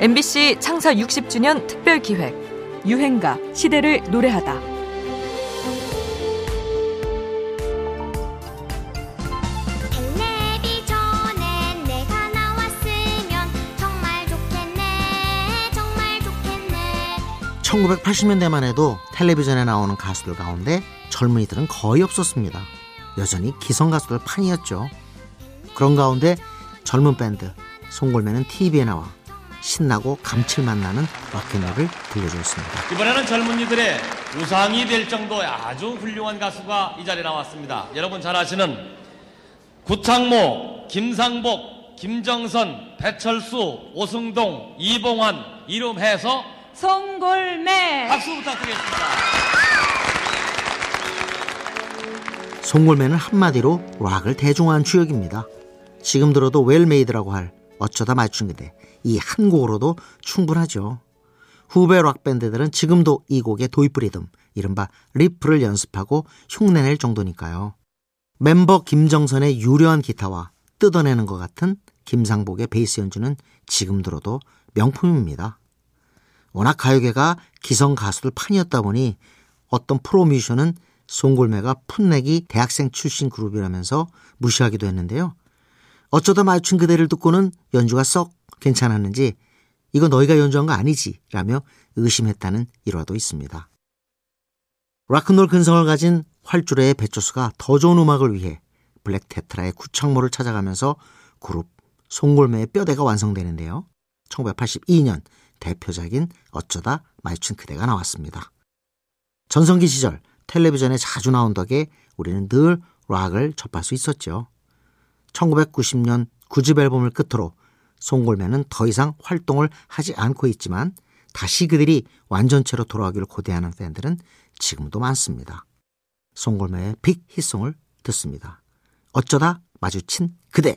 MBC 창사 60주년 특별 기획 유행가 시대를 노래하다. 텔레비전에 내가 나왔으면 정말 좋겠네 정말 좋겠네 1980년대만 해도 텔레비전에 나오는 가수들 가운데 젊은이들은 거의 없었습니다. 여전히 기성 가수들 판이었죠. 그런 가운데 젊은 밴드 송골매는 TV에 나와 신나고 감칠맛 나는 락앤롤을 들려주었습니다. 이번에는 젊은이들의 우상이 될 정도의 아주 훌륭한 가수가 이 자리에 나왔습니다. 여러분 잘 아시는 구창모, 김상복, 김정선, 배철수, 오승동, 이봉환 이름해서 송골매 박수 부탁드리겠습니다. 송골매는 한마디로 락을 대중화한 주역입니다. 지금 들어도 well-made라고 할 어쩌다 마주친 그대 이 한 곡으로도 충분하죠. 후배 락 밴드들은 지금도 이 곡의 도입 리듬 이른바 riff를 연습하고 흉내낼 정도니까요. 멤버 김정선의 유려한 기타와 뜯어내는 것 같은 김상복의 베이스 연주는 지금 들어도 명품입니다. 워낙 가요계가 기성 가수들 판이었다 보니 어떤 프로 뮤지션은 송골매가 풋내기 대학생 출신 그룹이라면서 무시하기도 했는데요. 어쩌다 맞춘 그대를 듣고는 연주가 썩 괜찮았는지 이거 너희가 연주한 거 아니지 라며 의심했다는 일화도 있습니다. 락큰롤 근성을 가진 활주로의 배조수가 더 좋은 음악을 위해 블랙 테트라의 구창모를 찾아가면서 그룹 송골매의 뼈대가 완성되는데요. 1982년 대표작인 어쩌다 마주친 그대가 나왔습니다. 전성기 시절 텔레비전에 자주 나온 덕에 우리는 늘 락을 접할 수 있었죠. 1990년 9집 앨범을 끝으로 송골매는 더 이상 활동을 하지 않고 있지만 다시 그들이 완전체로 돌아오기를 고대하는 팬들은 지금도 많습니다. 송골매의 빅 히송을 듣습니다. 어쩌다 마주친 그대.